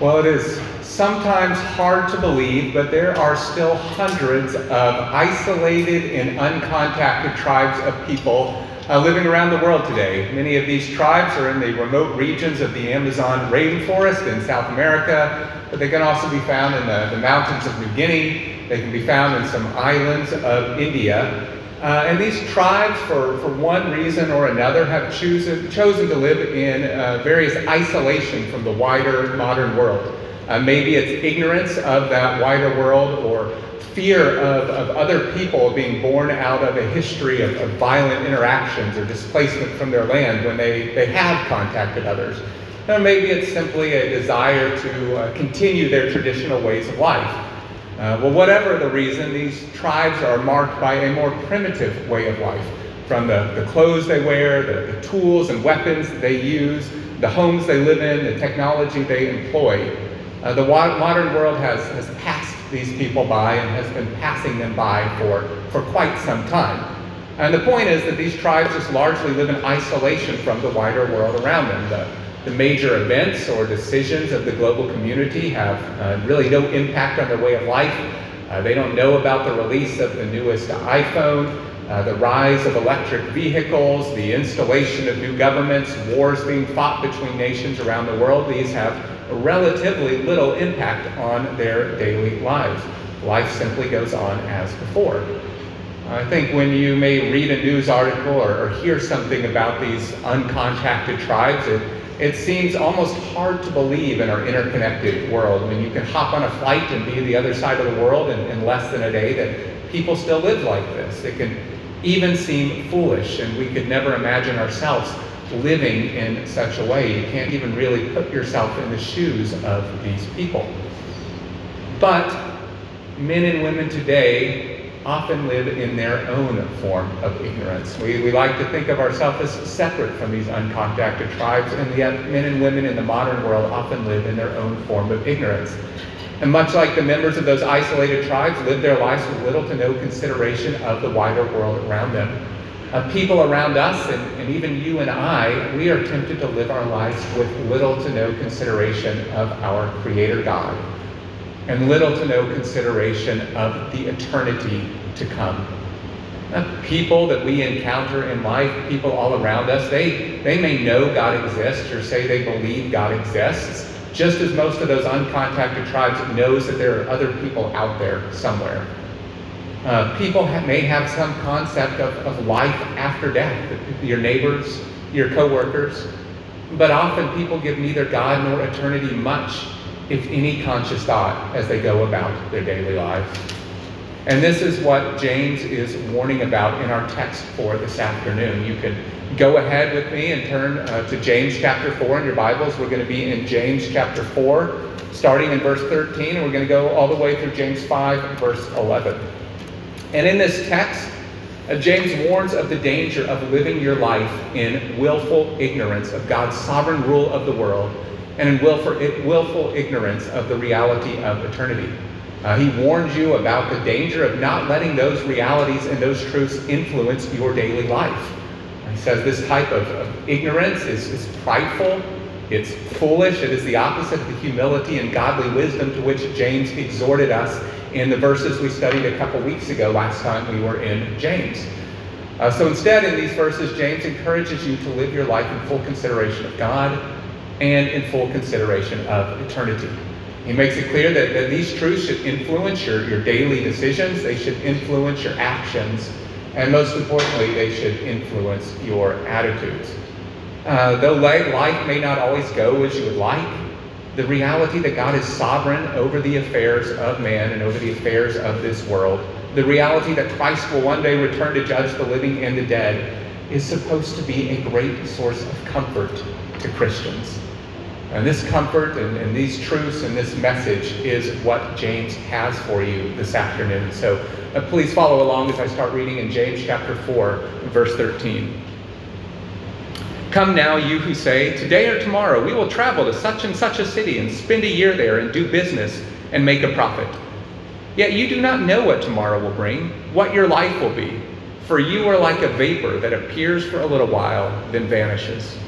Well, it is sometimes hard to believe, but there are still hundreds of isolated and uncontacted tribes of people uh, living around the world today. Many of these tribes are in the remote regions of the Amazon rainforest in South America, but they can also be found in the, the mountains of New Guinea. They can be found in some islands of India. Uh, and these tribes, for, for one reason or another, have chosen, chosen to live in uh, various isolation from the wider modern world. Uh, maybe it's ignorance of that wider world or fear of, of other people being born out of a history of, of violent interactions or displacement from their land when they, they have contacted others. Or maybe it's simply a desire to uh, continue their traditional ways of life. Uh, well, whatever the reason, these tribes are marked by a more primitive way of life. From the, the clothes they wear, the, the tools and weapons they use, the homes they live in, the technology they employ. Uh, the modern world has, has passed these people by and has been passing them by for, for quite some time. And the point is that these tribes just largely live in isolation from the wider world around them. The, the major events or decisions of the global community have uh, really no impact on their way of life. Uh, they don't know about the release of the newest iPhone, uh, the rise of electric vehicles, the installation of new governments, wars being fought between nations around the world. These have relatively little impact on their daily lives. Life simply goes on as before. I think when you may read a news article or, or hear something about these uncontacted tribes, it, it seems almost hard to believe in our interconnected world when you can hop on a flight and be the other side of the world in, in less than a day that people still live like this. It can even seem foolish, and we could never imagine ourselves living in such a way. You can't even really put yourself in the shoes of these people. But men and women today often live in their own form of ignorance. We, we like to think of ourselves as separate from these uncontacted tribes, and yet men and women in the modern world often live in their own form of ignorance. And much like the members of those isolated tribes live their lives with little to no consideration of the wider world around them, uh, people around us, and, and even you and I, we are tempted to live our lives with little to no consideration of our Creator God and little to no consideration of the eternity to come. Uh, people that we encounter in life, people all around us, they, they may know God exists or say they believe God exists, just as most of those uncontacted tribes knows that there are other people out there somewhere. Uh, people ha- may have some concept of, of life after death, your neighbors, your coworkers, but often people give neither God nor eternity much, if any, conscious thought as they go about their daily lives. And this is what James is warning about in our text for this afternoon. You can go ahead with me and turn uh, to James chapter 4 in your Bibles. We're going to be in James chapter 4, starting in verse 13, and we're going to go all the way through James 5, verse 11. And in this text, uh, James warns of the danger of living your life in willful ignorance of God's sovereign rule of the world and in willful, willful ignorance of the reality of eternity. Uh, he warns you about the danger of not letting those realities and those truths influence your daily life. He says this type of, of ignorance is, is prideful, it's foolish, it is the opposite of the humility and godly wisdom to which James exhorted us in the verses we studied a couple weeks ago last time we were in James. Uh, so instead, in these verses, James encourages you to live your life in full consideration of God and in full consideration of eternity. He makes it clear that, that these truths should influence your, your daily decisions, they should influence your actions, and most importantly, they should influence your attitudes. Uh, though life may not always go as you would like, the reality that God is sovereign over the affairs of man and over the affairs of this world, the reality that Christ will one day return to judge the living and the dead, is supposed to be a great source of comfort to Christians. And this comfort and, and, these truths and this message is what James has for you this afternoon. So uh, please follow along as I start reading in James chapter 4, verse 13. Come now, you who say, Today or tomorrow we will travel to such and such a city and spend a year there and do business and make a profit. Yet you do not know what tomorrow will bring, what your life will be. For you are like a vapor that appears for a little while, then vanishes.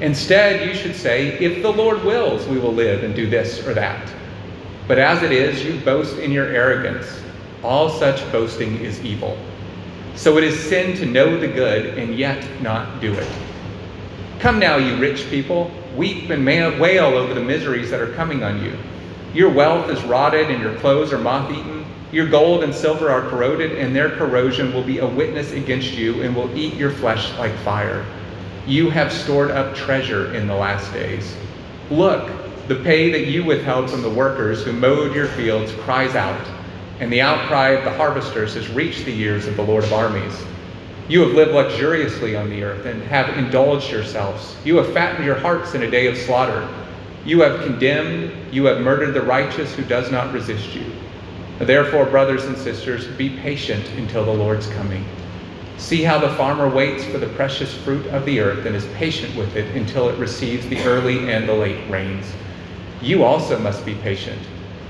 Instead, you should say, If the Lord wills, we will live and do this or that. But as it is, you boast in your arrogance. All such boasting is evil. So it is sin to know the good and yet not do it. Come now, you rich people, weep and wail over the miseries that are coming on you. Your wealth is rotted and your clothes are moth eaten. Your gold and silver are corroded, and their corrosion will be a witness against you and will eat your flesh like fire. You have stored up treasure in the last days. Look, the pay that you withheld from the workers who mowed your fields cries out, and the outcry of the harvesters has reached the ears of the Lord of armies. You have lived luxuriously on the earth and have indulged yourselves. You have fattened your hearts in a day of slaughter. You have condemned, you have murdered the righteous who does not resist you. Therefore, brothers and sisters, be patient until the Lord's coming. See how the farmer waits for the precious fruit of the earth and is patient with it until it receives the early and the late rains. You also must be patient.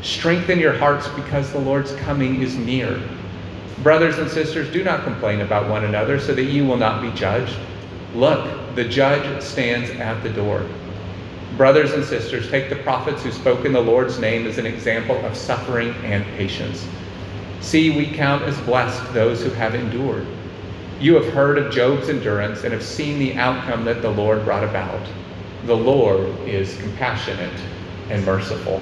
Strengthen your hearts because the Lord's coming is near. Brothers and sisters, do not complain about one another so that you will not be judged. Look, the judge stands at the door. Brothers and sisters, take the prophets who spoke in the Lord's name as an example of suffering and patience. See, we count as blessed those who have endured. You have heard of Job's endurance and have seen the outcome that the Lord brought about. The Lord is compassionate and merciful.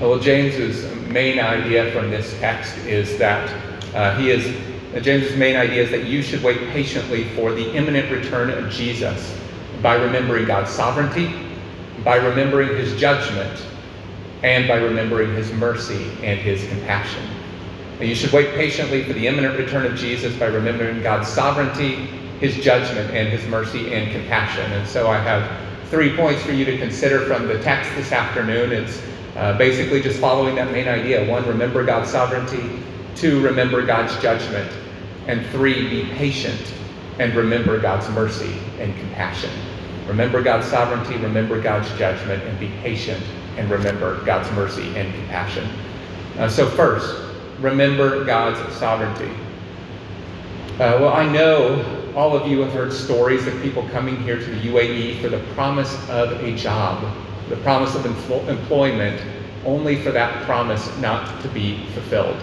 Well, James's main idea from this text is that uh, he is uh, James's main idea is that you should wait patiently for the imminent return of Jesus by remembering God's sovereignty, by remembering his judgment, and by remembering his mercy and his compassion. You should wait patiently for the imminent return of Jesus by remembering God's sovereignty, his judgment, and his mercy and compassion. And so I have three points for you to consider from the text this afternoon. It's uh, basically just following that main idea. One, remember God's sovereignty. Two, remember God's judgment. And three, be patient and remember God's mercy and compassion. Remember God's sovereignty, remember God's judgment, and be patient and remember God's mercy and compassion. Uh, so, first, remember God's sovereignty. Uh, well, I know all of you have heard stories of people coming here to the UAE for the promise of a job, the promise of empl- employment, only for that promise not to be fulfilled.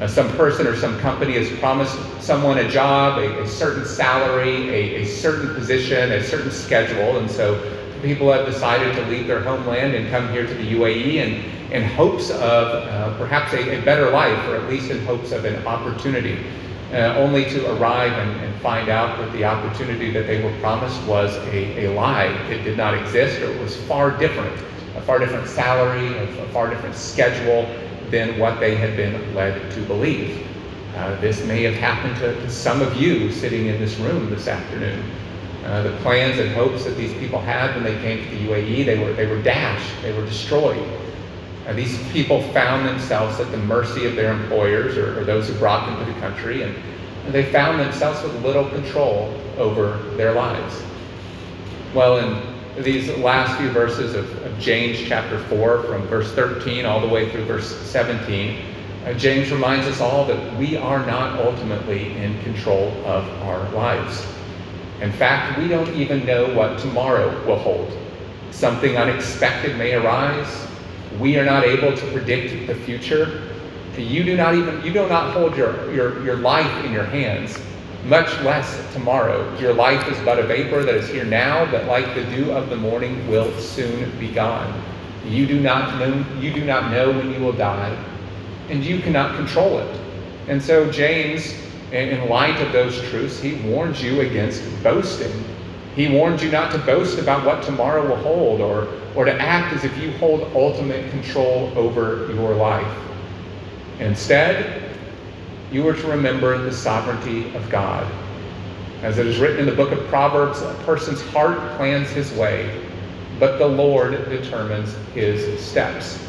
Uh, some person or some company has promised someone a job, a, a certain salary, a, a, certain position, a certain schedule, and so people have decided to leave their homeland and come here to the UAE and in hopes of uh, perhaps a, a, better life, or at least in hopes of an opportunity, uh, only to arrive and, and, find out that the opportunity that they were promised was a, a lie. It did not exist, or it was far different, a far different salary, a, a far different schedule than what they had been led to believe. Uh, this may have happened to, to, some of you sitting in this room this afternoon. Uh, the plans and hopes that these people had when they came to the UAE, they were, they were dashed, they were destroyed. These people found themselves at the mercy of their employers or, or those who brought them to the country, and, and they found themselves with little control over their lives. Well, in these last few verses of, of James chapter 4, from verse 13 all the way through verse 17, uh, James reminds us all that we are not ultimately in control of our lives. In fact, we don't even know what tomorrow will hold. Something unexpected may arise, we are not able to predict the future. You do not even you do not hold your, your, your life in your hands, much less tomorrow. Your life is but a vapor that is here now, but like the dew of the morning will soon be gone. You do not know you do not know when you will die, and you cannot control it. And so James, in light of those truths, he warns you against boasting. He warns you not to boast about what tomorrow will hold or or to act as if you hold ultimate control over your life. Instead, you are to remember the sovereignty of God. As it is written in the book of Proverbs, a person's heart plans his way, but the Lord determines his steps.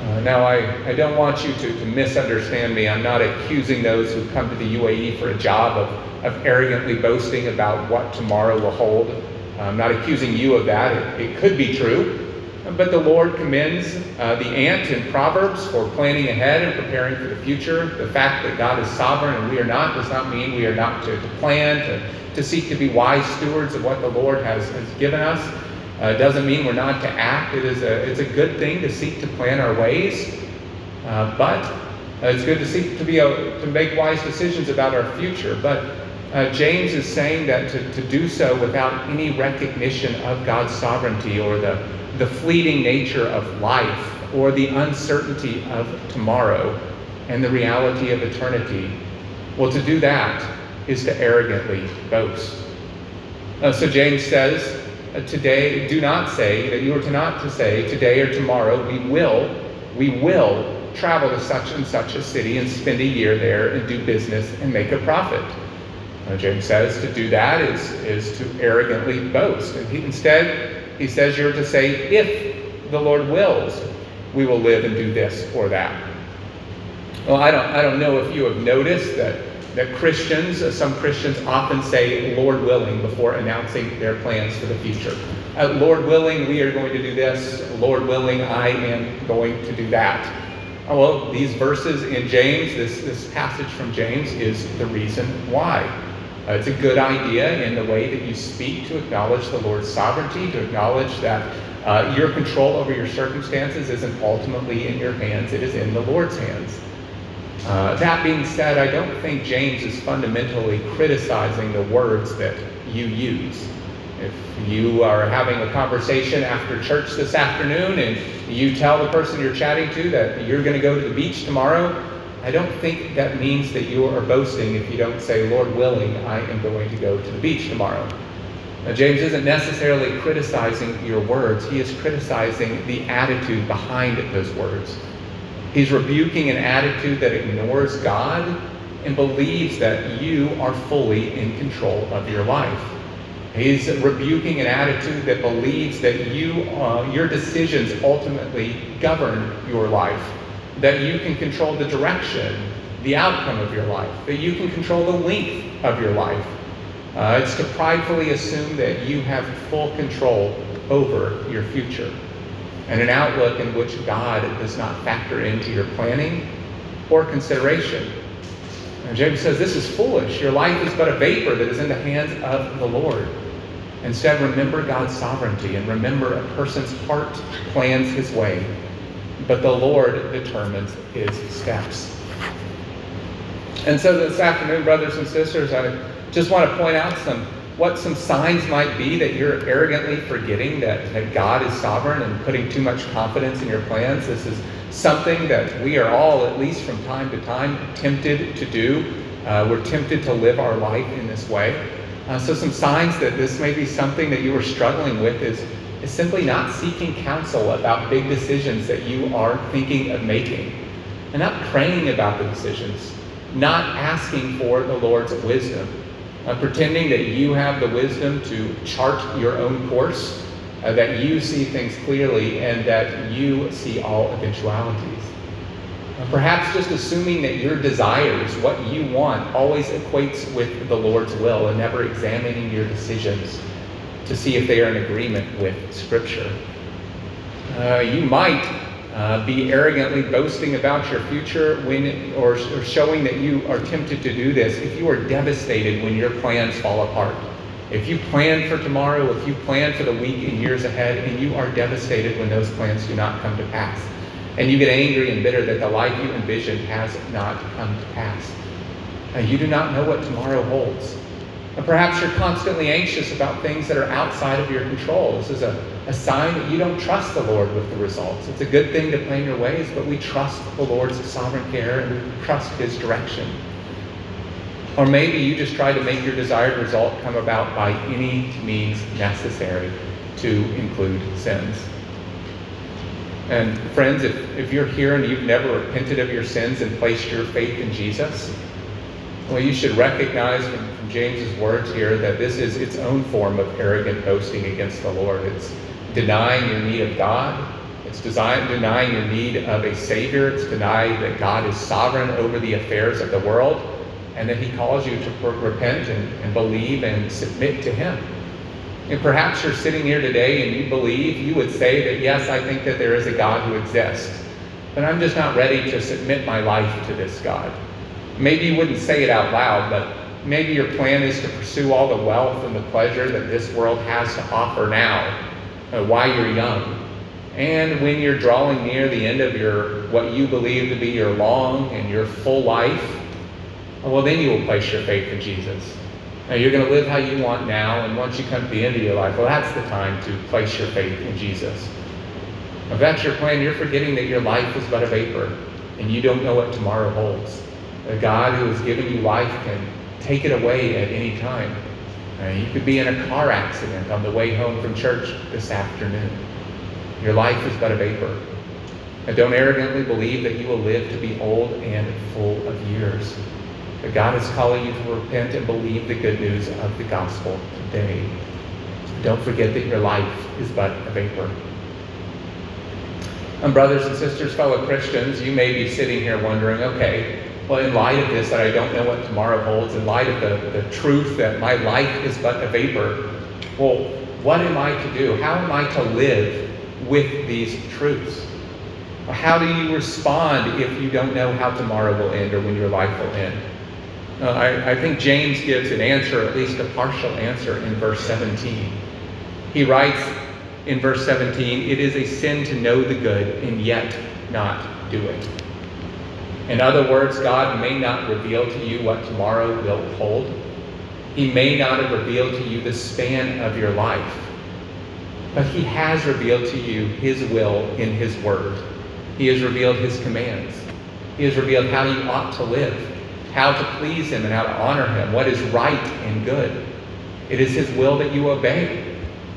Uh, now, I, I don't want you to, to misunderstand me. I'm not accusing those who come to the UAE for a job of, of arrogantly boasting about what tomorrow will hold. I'm not accusing you of that. It, it could be true. But the Lord commends uh, the ant in Proverbs for planning ahead and preparing for the future. The fact that God is sovereign and we are not does not mean we are not to, to plan, to, to seek to be wise stewards of what the Lord has, has given us. Uh, doesn't mean we're not to act. It is a, it's a good thing to seek to plan our ways, uh, but uh, it's good to seek to be a, to make wise decisions about our future. But uh, James is saying that to, to do so without any recognition of God's sovereignty or the the fleeting nature of life or the uncertainty of tomorrow and the reality of eternity. Well, to do that is to arrogantly boast. Uh, so James says, today, do not say that you are to not to say today or tomorrow, we will, we will travel to such and such a city and spend a year there and do business and make a profit. Uh, James says to do that is, is to arrogantly boast. And he, instead, he says you're to say, if the Lord wills, we will live and do this or that. Well, I don't, I don't know if you have noticed that, that Christians, uh, some Christians often say, Lord willing, before announcing their plans for the future. Uh, Lord willing, we are going to do this. Lord willing, I am going to do that. Oh, well, these verses in James, this, this passage from James, is the reason why. Uh, it's a good idea in the way that you speak to acknowledge the Lord's sovereignty, to acknowledge that uh, your control over your circumstances isn't ultimately in your hands, it is in the Lord's hands. Uh, that being said, I don't think James is fundamentally criticizing the words that you use. If you are having a conversation after church this afternoon and you tell the person you're chatting to that you're going to go to the beach tomorrow, I don't think that means that you are boasting if you don't say, Lord willing, I am going to go to the beach tomorrow. Now, James isn't necessarily criticizing your words, he is criticizing the attitude behind those words. He's rebuking an attitude that ignores God and believes that you are fully in control of your life. He's rebuking an attitude that believes that you, uh, your decisions ultimately govern your life that you can control the direction, the outcome of your life, that you can control the length of your life. Uh, it's to pridefully assume that you have full control over your future and an outlook in which God does not factor into your planning or consideration. And James says this is foolish. Your life is but a vapor that is in the hands of the Lord. Instead, remember God's sovereignty and remember a person's heart plans his way but the Lord determines his steps. And so this afternoon, brothers and sisters, I just want to point out some what some signs might be that you're arrogantly forgetting that, that God is sovereign and putting too much confidence in your plans. This is something that we are all, at least from time to time, tempted to do. Uh, we're tempted to live our life in this way. Uh, so some signs that this may be something that you are struggling with is is simply not seeking counsel about big decisions that you are thinking of making, and not praying about the decisions, not asking for the Lord's wisdom, uh, pretending that you have the wisdom to chart your own course, uh, that you see things clearly, and that you see all eventualities. Perhaps just assuming that your desires, what you want, always equates with the Lord's will and never examining your decisions to see if they are in agreement with Scripture. Uh, you might uh, be arrogantly boasting about your future when, or, or showing that you are tempted to do this if you are devastated when your plans fall apart. If you plan for tomorrow, if you plan for the week and years ahead, and you are devastated when those plans do not come to pass, and you get angry and bitter that the life you envisioned has not come to pass, uh, you do not know what tomorrow holds. And perhaps you're constantly anxious about things that are outside of your control. This is a, a sign that you don't trust the Lord with the results. It's a good thing to plan your ways, but we trust the Lord's sovereign care and trust His direction. Or maybe you just try to make your desired result come about by any means necessary to include sins. And friends, if, if you're here and you've never repented of your sins and placed your faith in Jesus, well, you should recognize from James's words here that this is its own form of arrogant boasting against the Lord. It's denying your need of God. It's design, denying your need of a Savior. It's denying that God is sovereign over the affairs of the world and that He calls you to repent and, and believe and submit to Him. And perhaps you're sitting here today and you believe, you would say that, yes, I think that there is a God who exists, but I'm just not ready to submit my life to this God. Maybe you wouldn't say it out loud, but maybe your plan is to pursue all the wealth and the pleasure that this world has to offer now uh, while you're young. And when you're drawing near the end of your what you believe to be your long and your full life, well, then you will place your faith in Jesus. Now, you're going to live how you want now, and once you come to the end of your life, well, that's the time to place your faith in Jesus. If that's your plan, you're forgetting that your life is but a vapor, and you don't know what tomorrow holds. The God who has given you life can take it away at any time. You could be in a car accident on the way home from church this afternoon. Your life is but a vapor. And don't arrogantly believe that you will live to be old and full of years. But God is calling you to repent and believe the good news of the gospel today. Don't forget that your life is but a vapor. And brothers and sisters, fellow Christians, you may be sitting here wondering, okay, well, in light of this, that I don't know what tomorrow holds, in light of the, the truth that my life is but a vapor, well, what am I to do? How am I to live with these truths? How do you respond if you don't know how tomorrow will end or when your life will end? Uh, I, I think James gives an answer, at least a partial answer, in verse 17. He writes in verse 17, It is a sin to know the good and yet not do it. In other words, God may not reveal to you what tomorrow will hold. He may not have revealed to you the span of your life. But He has revealed to you His will in His Word. He has revealed His commands. He has revealed how you ought to live how to please Him and how to honor Him, what is right and good. It is His will that you obey.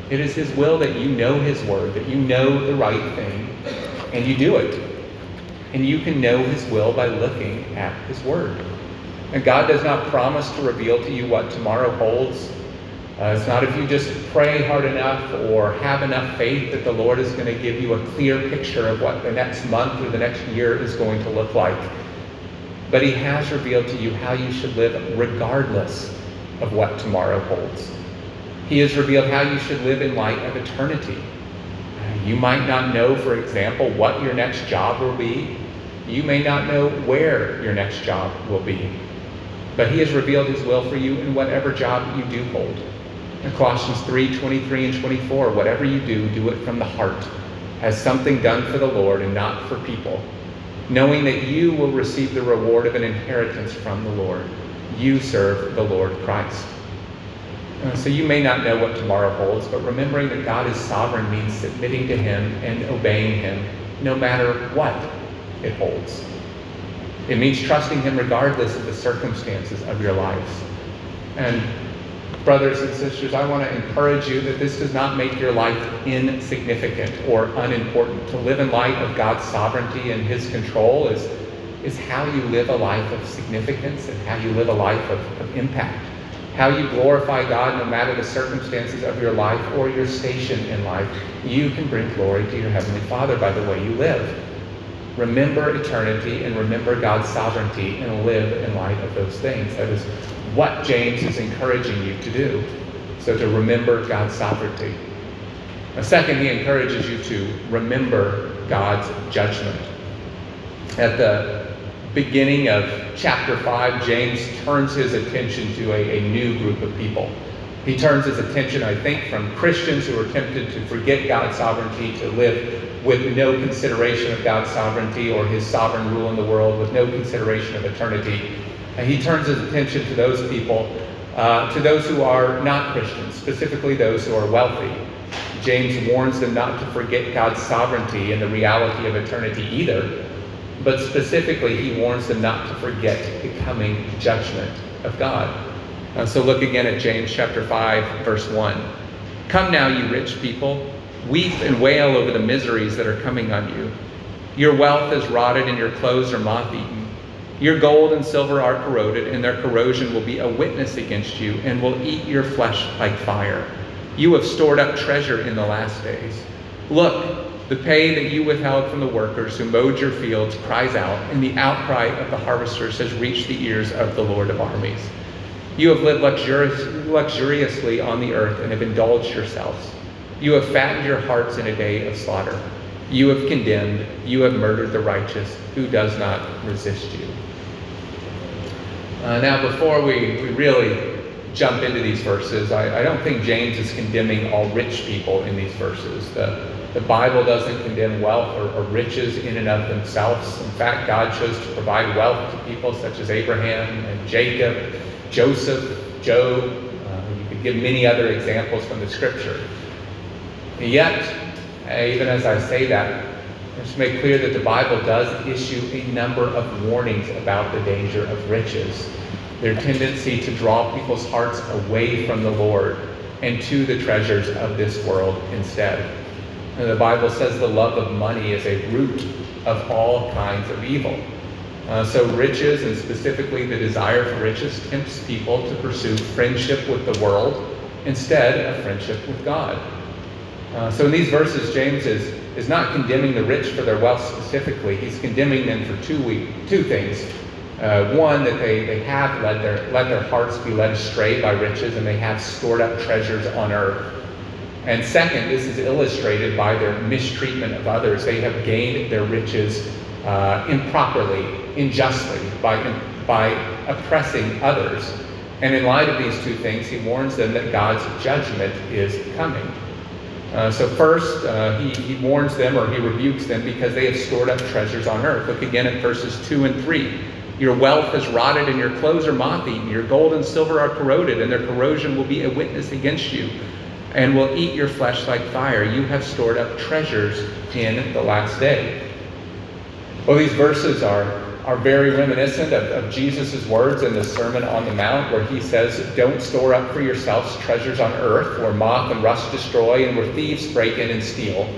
It is His will that you know His word, that you know the right thing, and you do it. And you can know His will by looking at His word. And God does not promise to reveal to you what tomorrow holds. Uh, it's not if you just pray hard enough or have enough faith that the Lord is going to give you a clear picture of what the next month or the next year is going to look like but he has revealed to you how you should live regardless of what tomorrow holds. He has revealed how you should live in light of eternity. You might not know, for example, what your next job will be. You may not know where your next job will be. But he has revealed his will for you in whatever job you do hold. In Colossians 3 23 and 24, whatever you do, do it from the heart, as something done for the Lord and not for people knowing that you will receive the reward of an inheritance from the Lord. You serve the Lord Christ. So you may not know what tomorrow holds, but remembering that God is sovereign means submitting to Him and obeying Him no matter what it holds. It means trusting Him regardless of the circumstances of your lives. And brothers and sisters, I want to encourage you that this does not make your life insignificant or unimportant. To live in light of God's sovereignty and His control is, is how you live a life of significance and how you live a life of, of impact. How you glorify God no matter the circumstances of your life or your station in life. You can bring glory to your Heavenly Father by the way you live. Remember eternity and remember God's sovereignty and live in light of those things. That is what James is encouraging you to do. So to remember God's sovereignty. A second, he encourages you to remember God's judgment. At the beginning of chapter 5, James turns his attention to a, a new group of people. He turns his attention, I think, from Christians who are tempted to forget God's sovereignty, to live with no consideration of God's sovereignty or his sovereign rule in the world, with no consideration of eternity, and he turns his attention to those people, uh, to those who are not Christians, specifically those who are wealthy. James warns them not to forget God's sovereignty and the reality of eternity either, but specifically he warns them not to forget the coming judgment of God. Uh, so look again at James chapter 5, verse 1. Come now, you rich people, weep and wail over the miseries that are coming on you. Your wealth is rotted and your clothes are moth eaten. Your gold and silver are corroded, and their corrosion will be a witness against you and will eat your flesh like fire. You have stored up treasure in the last days. Look, the pay that you withheld from the workers who mowed your fields cries out, and the outcry of the harvesters has reached the ears of the Lord of armies. You have lived luxurious, luxuriously on the earth and have indulged yourselves. You have fattened your hearts in a day of slaughter. You have condemned, you have murdered the righteous. Who does not resist you? Uh, now, before we, we really jump into these verses, I, I don't think James is condemning all rich people in these verses. The, the Bible doesn't condemn wealth or, or, riches in and of themselves. In fact, God chose to provide wealth to people such as Abraham and Jacob, Joseph, Job. Uh, you could give many other examples from the scripture. And yet, even as I say that, let's make clear that the Bible does issue a number of warnings about the danger of riches, their tendency to draw people's hearts away from the Lord and to the treasures of this world instead. And the Bible says the love of money is a root of all kinds of evil. Uh, so, riches, and specifically the desire for riches, tempts people to pursue friendship with the world instead of friendship with God. Uh, so, in these verses, James is, is not condemning the rich for their wealth specifically. He's condemning them for two, two things. Uh, one, that they, they have led their, let their hearts be led astray by riches, and they have stored up treasures on earth and second, this is illustrated by their mistreatment of others. They have gained their riches uh, improperly, unjustly, by, by oppressing others. And in light of these two things, he warns them that God's judgment is coming. Uh, so, first, uh, he, he warns them or he rebukes them because they have stored up treasures on earth. Look again at verses 2 and 3. Your wealth has rotted, and your clothes are moth eaten. Your gold and silver are corroded, and their corrosion will be a witness against you and will eat your flesh like fire. You have stored up treasures in the last day. Well, these verses are, are very reminiscent of, of Jesus' words in the Sermon on the Mount, where he says, Don't store up for yourselves treasures on earth, where moth and rust destroy, and where thieves break in and steal.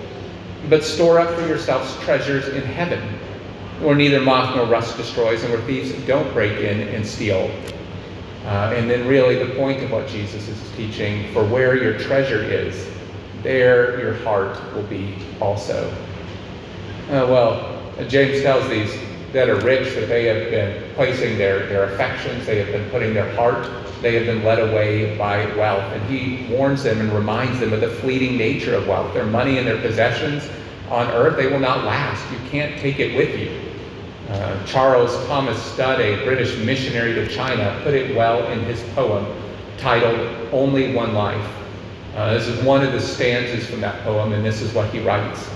But store up for yourselves treasures in heaven, where neither moth nor rust destroys, and where thieves don't break in and steal. Uh, and then, really, the point of what Jesus is teaching for where your treasure is, there your heart will be also. Uh, well, James tells these that are rich that they have been placing their, their affections, they have been putting their heart, they have been led away by wealth. And he warns them and reminds them of the fleeting nature of wealth. Their money and their possessions on earth, they will not last. You can't take it with you. Uh, Charles Thomas Studd, a British missionary to China, put it well in his poem titled Only One Life. Uh, this is one of the stanzas from that poem, and this is what he writes.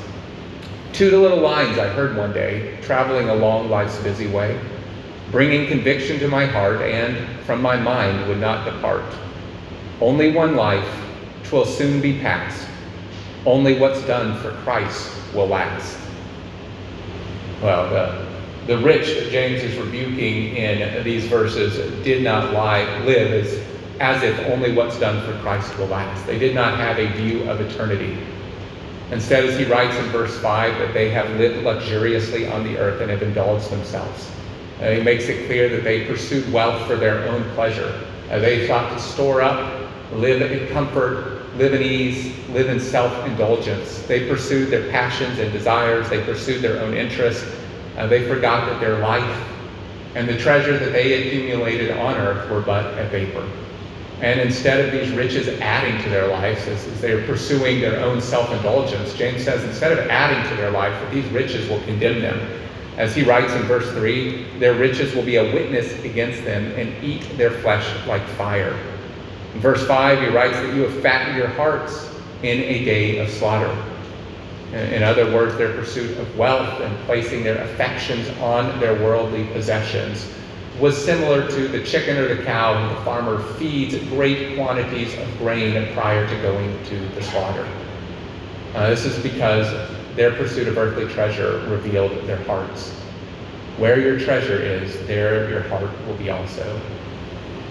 Two little lines I heard one day, traveling along life's busy way, bringing conviction to my heart and from my mind would not depart. Only one life, twill soon be past. Only what's done for Christ will last. Well, the the rich that James is rebuking in these verses did not lie, live as, as if only what's done for Christ will last. They did not have a view of eternity. Instead, as he writes in verse 5, that they have lived luxuriously on the earth and have indulged themselves. Uh, he makes it clear that they pursued wealth for their own pleasure. Uh, they sought to store up, live in comfort, live in ease, live in self indulgence. They pursued their passions and desires, they pursued their own interests, uh, they forgot that their life and the treasure that they accumulated on earth were but a vapor. And instead of these riches adding to their lives as, as they're pursuing their own self indulgence, James says instead of adding to their life, that these riches will condemn them. As he writes in verse 3, their riches will be a witness against them and eat their flesh like fire. In verse 5, he writes that you have fattened your hearts in a day of slaughter. In other words, their pursuit of wealth and placing their affections on their worldly possessions was similar to the chicken or the cow the farmer feeds great quantities of grain prior to going to the slaughter. Uh, this is because their pursuit of earthly treasure revealed their hearts. Where your treasure is, there your heart will be also.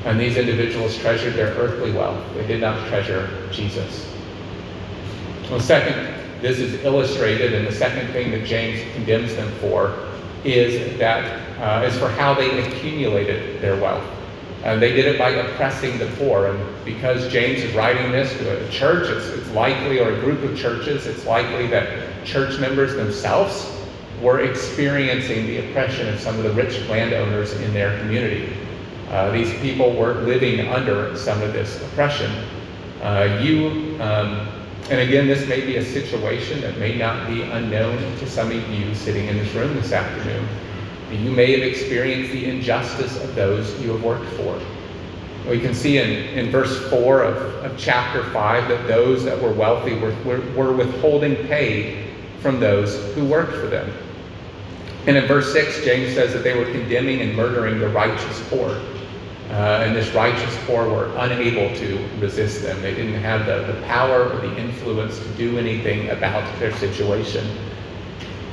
And these individuals treasured their earthly wealth. They did not treasure Jesus. Well, second, this is illustrated, and the second thing that James condemns them for is that uh, is for how they accumulated their wealth. And they did it by oppressing the poor. And because James is writing this to a church, it's, it's likely, or a group of churches, it's likely that church members themselves were experiencing the oppression of some of the rich landowners in their community. Uh, these people were living under some of this oppression. Uh, you, um, and again, this may be a situation that may not be unknown to some of you sitting in this room this afternoon. You may have experienced the injustice of those you have worked for. We can see in, in verse 4 of, of chapter 5 that those that were wealthy were, were, were withholding pay from those who worked for them. And in verse 6, James says that they were condemning and murdering the righteous poor. Uh, and this righteous poor were unable to resist them. They didn't have the, the power or the influence to do anything about their situation.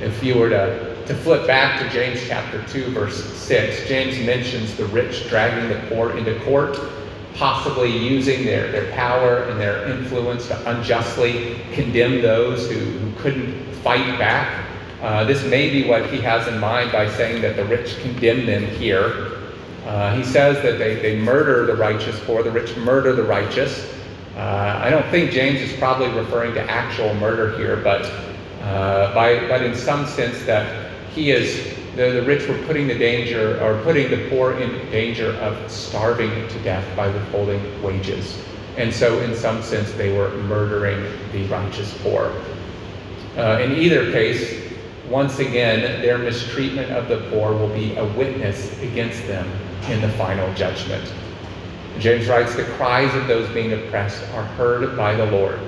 If you were to, to flip back to James chapter 2, verse 6, James mentions the rich dragging the poor into court, possibly using their, their power and their influence to unjustly condemn those who, who couldn't fight back. Uh, this may be what he has in mind by saying that the rich condemn them here. Uh, he says that they, they murder the righteous for the rich murder the righteous. Uh, I don't think James is probably referring to actual murder here, but, uh, by, but in some sense that he is, the, the rich were putting the danger, or putting the poor in danger of starving to death by withholding wages. And so in some sense they were murdering the righteous poor. Uh, in either case, once again, their mistreatment of the poor will be a witness against them in the final judgment. James writes, The cries of those being oppressed are heard by the Lord.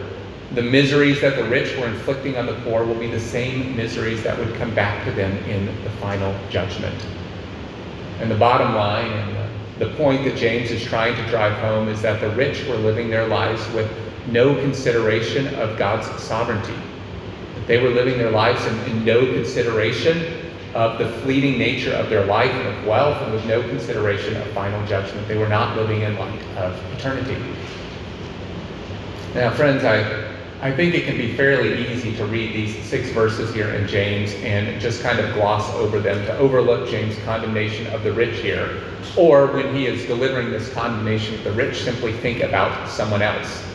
The miseries that the rich were inflicting on the poor will be the same miseries that would come back to them in the final judgment. And the bottom line, and the point that James is trying to drive home, is that the rich were living their lives with no consideration of God's sovereignty. They were living their lives in, in no consideration of the fleeting nature of their life and of wealth and with no consideration of final judgment. They were not living in light of eternity. Now, friends, I, I think it can be fairly easy to read these six verses here in James and just kind of gloss over them, to overlook James' condemnation of the rich here. Or when he is delivering this condemnation of the rich, simply think about someone else.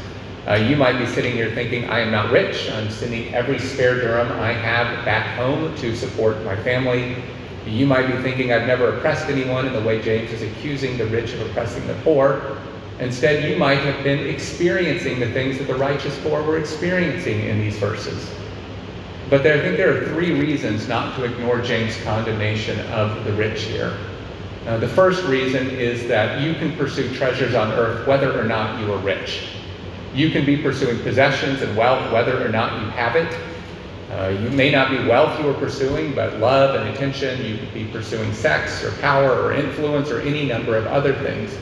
Uh, you might be sitting here thinking, I am not rich. I'm sending every spare dirham I have back home to support my family. You might be thinking, I've never oppressed anyone in the way James is accusing the rich of oppressing the poor. Instead, you might have been experiencing the things that the righteous poor were experiencing in these verses. But there, I think there are three reasons not to ignore James' condemnation of the rich here. Uh, the first reason is that you can pursue treasures on earth whether or not you are rich. You can be pursuing possessions and wealth whether or not you have it. Uh, you may not be wealth you are pursuing, but love and attention. You could be pursuing sex or power or influence or any number of other things.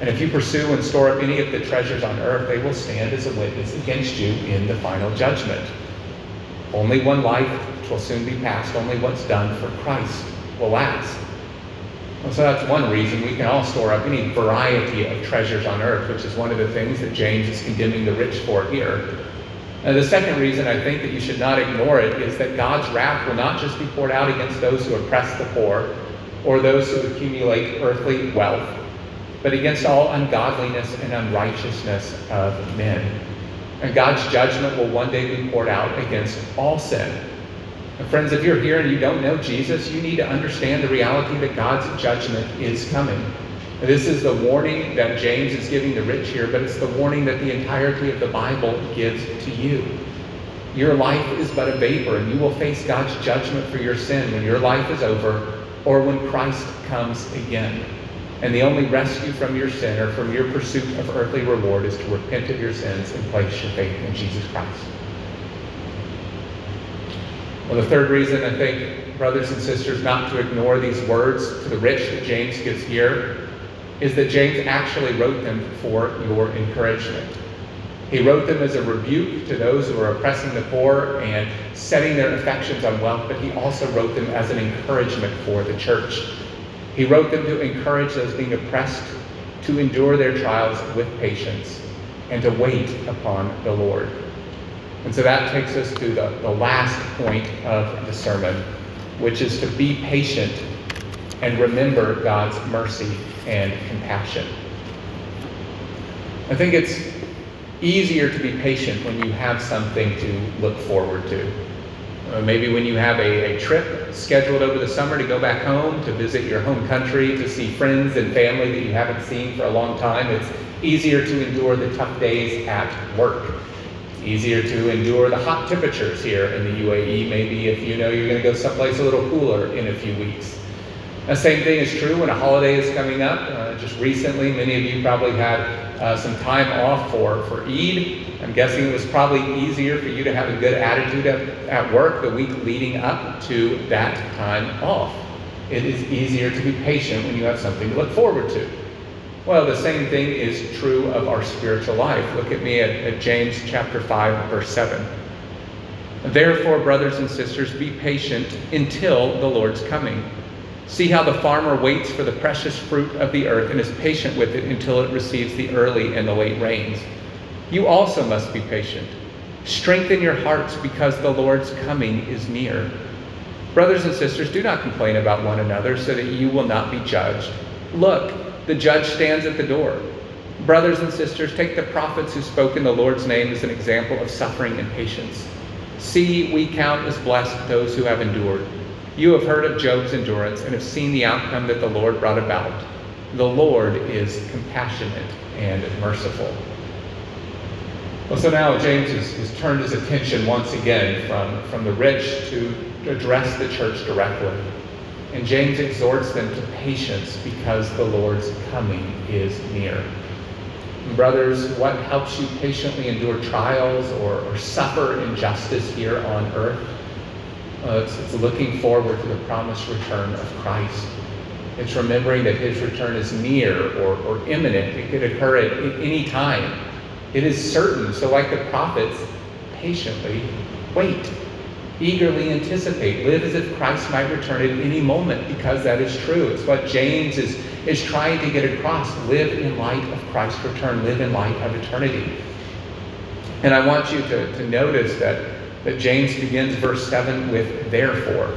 And if you pursue and store up any of the treasures on earth, they will stand as a witness against you in the final judgment. Only one life will soon be passed. Only what's done for Christ will last. And so that's one reason we can all store up any variety of treasures on earth, which is one of the things that James is condemning the rich for here. And the second reason I think that you should not ignore it is that God's wrath will not just be poured out against those who oppress the poor or those who accumulate earthly wealth, but against all ungodliness and unrighteousness of men. And God's judgment will one day be poured out against all sin. And friends, if you're here and you don't know Jesus, you need to understand the reality that God's judgment is coming. This is the warning that James is giving the rich here, but it's the warning that the entirety of the Bible gives to you. Your life is but a vapor, and you will face God's judgment for your sin when your life is over or when Christ comes again. And the only rescue from your sin or from your pursuit of earthly reward is to repent of your sins and place your faith in Jesus Christ. Well, the third reason I think, brothers and sisters, not to ignore these words to the rich that James gives here is that James actually wrote them for your encouragement. He wrote them as a rebuke to those who are oppressing the poor and setting their affections on wealth, but he also wrote them as an encouragement for the church. He wrote them to encourage those being oppressed to endure their trials with patience and to wait upon the Lord. And so that takes us to the, the last point of the sermon, which is to be patient and remember God's mercy and compassion. I think it's easier to be patient when you have something to look forward to. Uh, maybe when you have a, a trip scheduled over the summer to go back home, to visit your home country, to see friends and family that you haven't seen for a long time, it's easier to endure the tough days at work. Easier to endure the hot temperatures here in the UAE, maybe if you know you're going to go someplace a little cooler in a few weeks. The same thing is true when a holiday is coming up. Uh, just recently, many of you probably had uh, some time off for, for Eid. I'm guessing it was probably easier for you to have a good attitude at, at work the week leading up to that time off. It is easier to be patient when you have something to look forward to. Well, the same thing is true of our spiritual life. Look at me at, at James chapter 5, verse 7. Therefore, brothers and sisters, be patient until the Lord's coming. See how the farmer waits for the precious fruit of the earth and is patient with it until it receives the early and the late rains. You also must be patient. Strengthen your hearts because the Lord's coming is near. Brothers and sisters, do not complain about one another so that you will not be judged. Look, the judge stands at the door. Brothers and sisters, take the prophets who spoke in the Lord's name as an example of suffering and patience. See, we count as blessed those who have endured. You have heard of Job's endurance and have seen the outcome that the Lord brought about. The Lord is compassionate and merciful. Well, so now James has, has, turned his attention once again from, from the rich to address the church directly. And James exhorts them to patience because the Lord's coming is near. And brothers, what helps you patiently endure trials or, or suffer injustice here on earth? It's, it's looking forward to the promised return of Christ. It's remembering that his return is near or, or imminent. It could occur at any time. It is certain. So, like the prophets, patiently wait, eagerly anticipate, live as if Christ might return at any moment because that is true. It's what James is, is trying to get across. Live in light of Christ's return, live in light of eternity. And I want you to, to notice that that James begins verse 7 with therefore.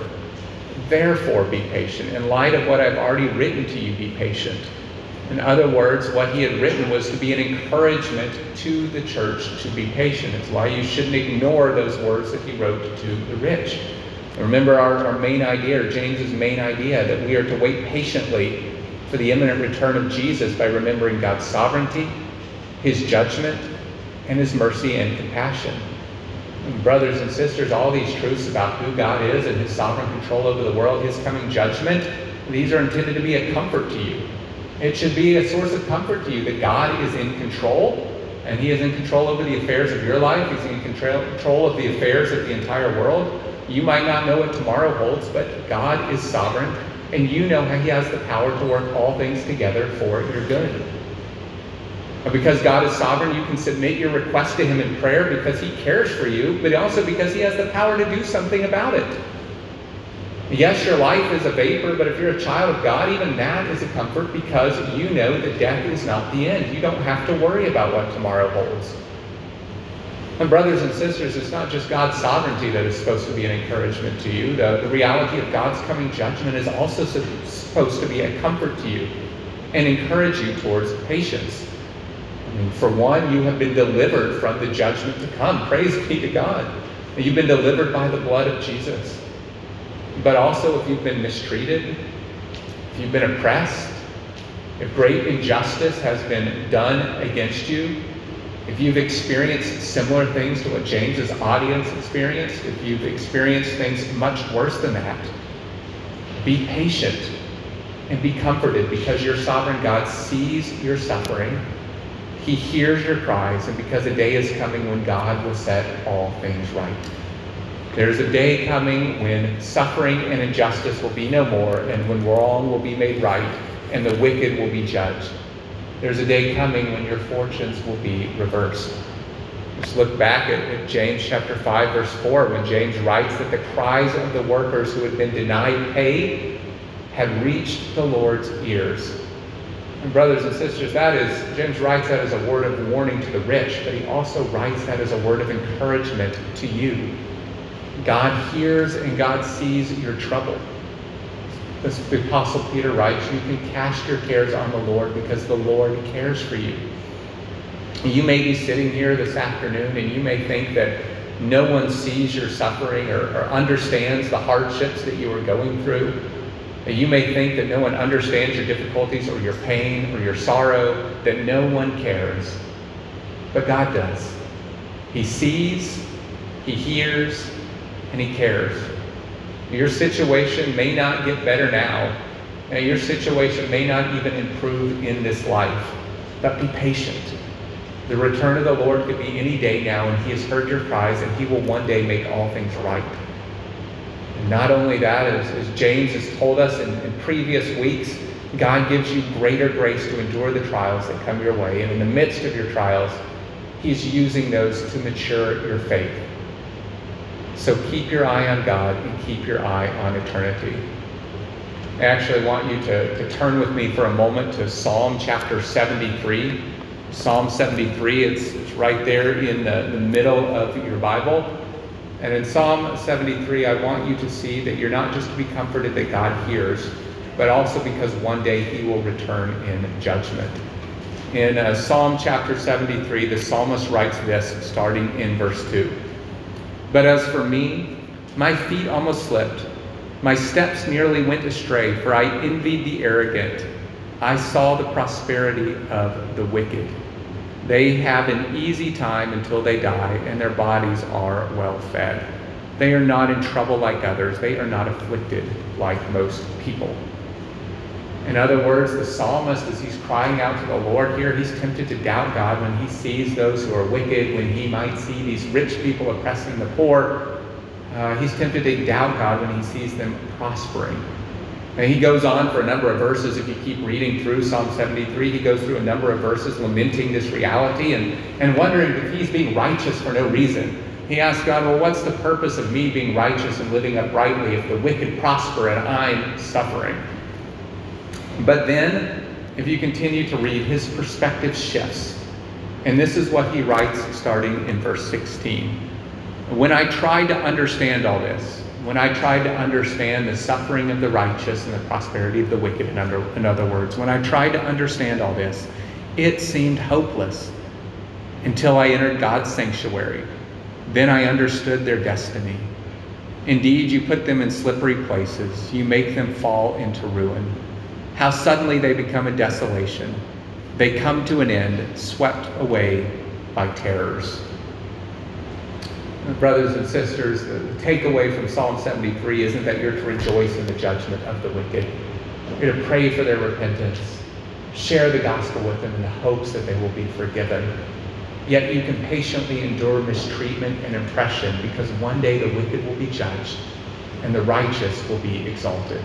Therefore, be patient. In light of what I've already written to you, be patient. In other words, what he had written was to be an encouragement to the church to be patient. It's why you shouldn't ignore those words that he wrote to the rich. Remember our, our main idea, or James's main idea, that we are to wait patiently for the imminent return of Jesus by remembering God's sovereignty, his judgment, and his mercy and compassion brothers and sisters, all these truths about who God is and his sovereign control over the world, his coming judgment, these are intended to be a comfort to you. It should be a source of comfort to you that God is in control and he is in control over the affairs of your life. He's in control of the affairs of the entire world. You might not know what tomorrow holds, but God is sovereign and you know how he has the power to work all things together for your good. Because God is sovereign, you can submit your request to Him in prayer because He cares for you, but also because He has the power to do something about it. Yes, your life is a vapor, but if you're a child of God, even that is a comfort because you know that death is not the end. You don't have to worry about what tomorrow holds. And, brothers and sisters, it's not just God's sovereignty that is supposed to be an encouragement to you. The, the reality of God's coming judgment is also supposed to be a comfort to you and encourage you towards patience. For one, you have been delivered from the judgment to come. Praise be to God. You've been delivered by the blood of Jesus. But also, if you've been mistreated, if you've been oppressed, if great injustice has been done against you, if you've experienced similar things to what James's audience experienced, if you've experienced things much worse than that, be patient and be comforted because your sovereign God sees your suffering he hears your cries, and because a day is coming when God will set all things right. There's a day coming when suffering and injustice will be no more, and when wrong will be made right, and the wicked will be judged. There's a day coming when your fortunes will be reversed. Just look back at, at, James chapter 5, verse 4, when James writes that the cries of the workers who had been denied pay had reached the Lord's ears. And brothers and sisters, that is, James writes that as a word of warning to the rich, but he also writes that as a word of encouragement to you. God hears and God sees your trouble. As the Apostle Peter writes, you can cast your cares on the Lord because the Lord cares for you. You may be sitting here this afternoon and you may think that no one sees your suffering or, or understands the hardships that you are going through. You may think that no one understands your difficulties or your pain or your sorrow, that no one cares. But God does. He sees, He hears, and He cares. Your situation may not get better now, and your situation may not even improve in this life, but be patient. The return of the Lord could be any day now, and He has heard your cries, and He will one day make all things right. And not only that, as, as James has told us in, in previous weeks, God gives you greater grace to endure the trials that come your way. And in the midst of your trials, He's using those to mature your faith. So keep your eye on God and keep your eye on eternity. I actually want you to, to turn with me for a moment to Psalm chapter 73. Psalm 73, it's, it's right there in the, the middle of your Bible. And in Psalm 73, I want you to see that you're not just to be comforted that God hears, but also because one day he will return in judgment. In uh, Psalm chapter 73, the psalmist writes this, starting in verse 2. But as for me, my feet almost slipped. My steps nearly went astray, for I envied the arrogant. I saw the prosperity of the wicked. They have an easy time until they die, and their bodies are well fed. They are not in trouble like others. They are not afflicted like most people. In other words, the psalmist, as he's crying out to the Lord here, he's tempted to doubt God when he sees those who are wicked, when he might see these rich people oppressing the poor. Uh, he's tempted to doubt God when he sees them prospering. And he goes on for a number of verses. If you keep reading through Psalm 73, he goes through a number of verses lamenting this reality and, and wondering if he's being righteous for no reason. He asks God, Well, what's the purpose of me being righteous and living uprightly if the wicked prosper and I'm suffering? But then, if you continue to read, his perspective shifts. And this is what he writes starting in verse 16. When I tried to understand all this, when I tried to understand the suffering of the righteous and the prosperity of the wicked, in other, in other words, when I tried to understand all this, it seemed hopeless until I entered God's sanctuary. Then I understood their destiny. Indeed, you put them in slippery places, you make them fall into ruin how suddenly they become a desolation. They come to an end, swept away by terrors. Brothers and sisters, the takeaway from Psalm 73 isn't that you're to rejoice in the judgment of the wicked. You're to pray for their repentance, share the gospel with them in the hopes that they will be forgiven. Yet you can patiently endure mistreatment and oppression because one day the wicked will be judged and the righteous will be exalted.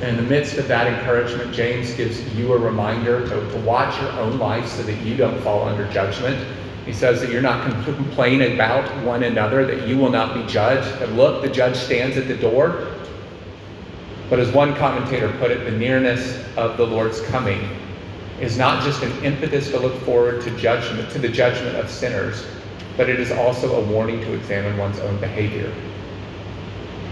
And in the midst of that encouragement, James gives you a reminder to, to watch your own life so that you don't fall under judgment. He says that you're not complaining about one another, that you will not be judged. And look, the judge stands at the door. But as one commentator put it, the nearness of the Lord's coming is not just an impetus to look forward to judgment, to the judgment of sinners, but it is also a warning to examine one's own behavior.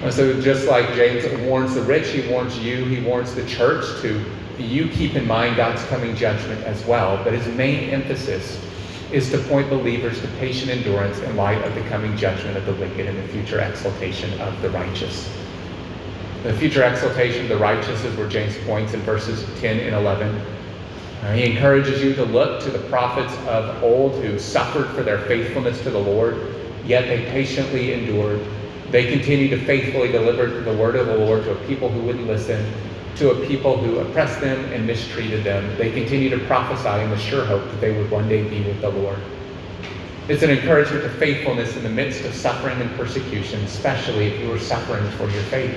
And so, just like James warns the rich, he warns you, he warns the church to you keep in mind God's coming judgment as well. But his main emphasis is to point believers to patient endurance in light of the coming judgment of the wicked and the future exaltation of the righteous. The future exaltation of the righteous is where James points in verses 10 and 11. Uh, he encourages you to look to the prophets of old who suffered for their faithfulness to the Lord, yet they patiently endured they continued to faithfully deliver the word of the Lord to a people who wouldn't listen, to a people who oppressed them and mistreated them. They continued to prophesy in the sure hope that they would one day be with the Lord. It's an encouragement to faithfulness in the midst of suffering and persecution, especially if you are suffering for your faith.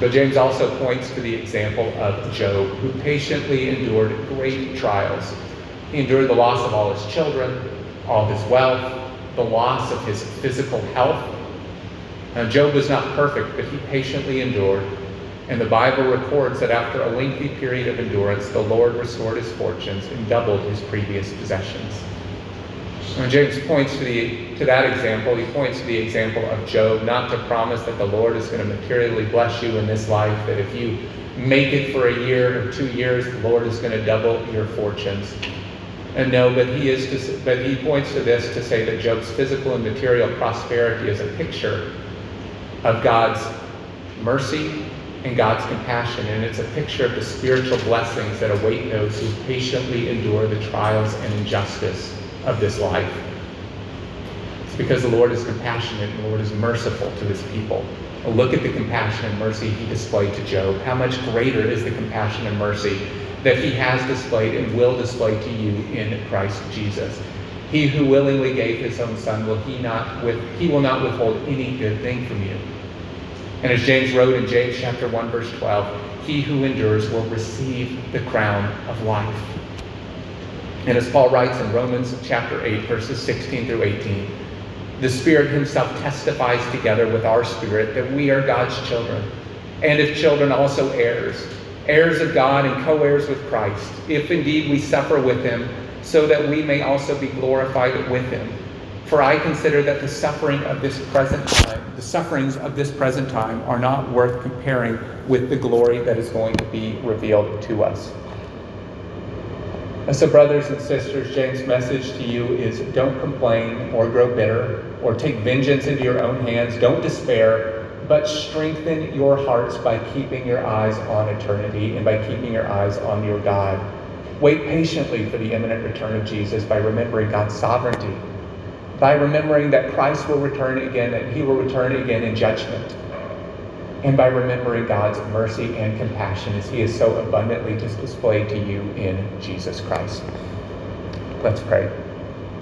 But James also points to the example of Job, who patiently endured great trials. He endured the loss of all his children, all his wealth, the loss of his physical health, now, Job was not perfect, but he patiently endured. And the Bible records that after a lengthy period of endurance, the Lord restored his fortunes and doubled his previous possessions. When James points to, the, to that example, he points to the example of Job, not to promise that the Lord is going to materially bless you in this life, that if you make it for a year or two years, the Lord is going to double your fortunes. And no, but he is to, but he points to this to say that Job's physical and material prosperity is a picture of God's mercy and God's compassion, and it's a picture of the spiritual blessings that await those who patiently endure the trials and injustice of this life. It's because the Lord is compassionate and the Lord is merciful to his people. Look at the compassion and mercy he displayed to Job. How much greater is the compassion and mercy that he has displayed and will display to you in Christ Jesus? He who willingly gave his own son, will he not with he will not withhold any good thing from you. And as James wrote in James chapter 1 verse 12, he who endures will receive the crown of life. And as Paul writes in Romans chapter 8 verses 16 through 18, the Spirit himself testifies together with our spirit that we are God's children. And if children also heirs, heirs of God and co-heirs with Christ, if indeed we suffer with him, so that we may also be glorified with him. For I consider that the suffering of this present time, the sufferings of this present time, are not worth comparing with the glory that is going to be revealed to us. And so, brothers and sisters, James' message to you is don't complain or grow bitter or take vengeance into your own hands. Don't despair, but strengthen your hearts by keeping your eyes on eternity and by keeping your eyes on your God. Wait patiently for the imminent return of Jesus by remembering God's sovereignty by remembering that Christ will return again and he will return again in judgment. And by remembering God's mercy and compassion as he is so abundantly displayed to you in Jesus Christ. Let's pray.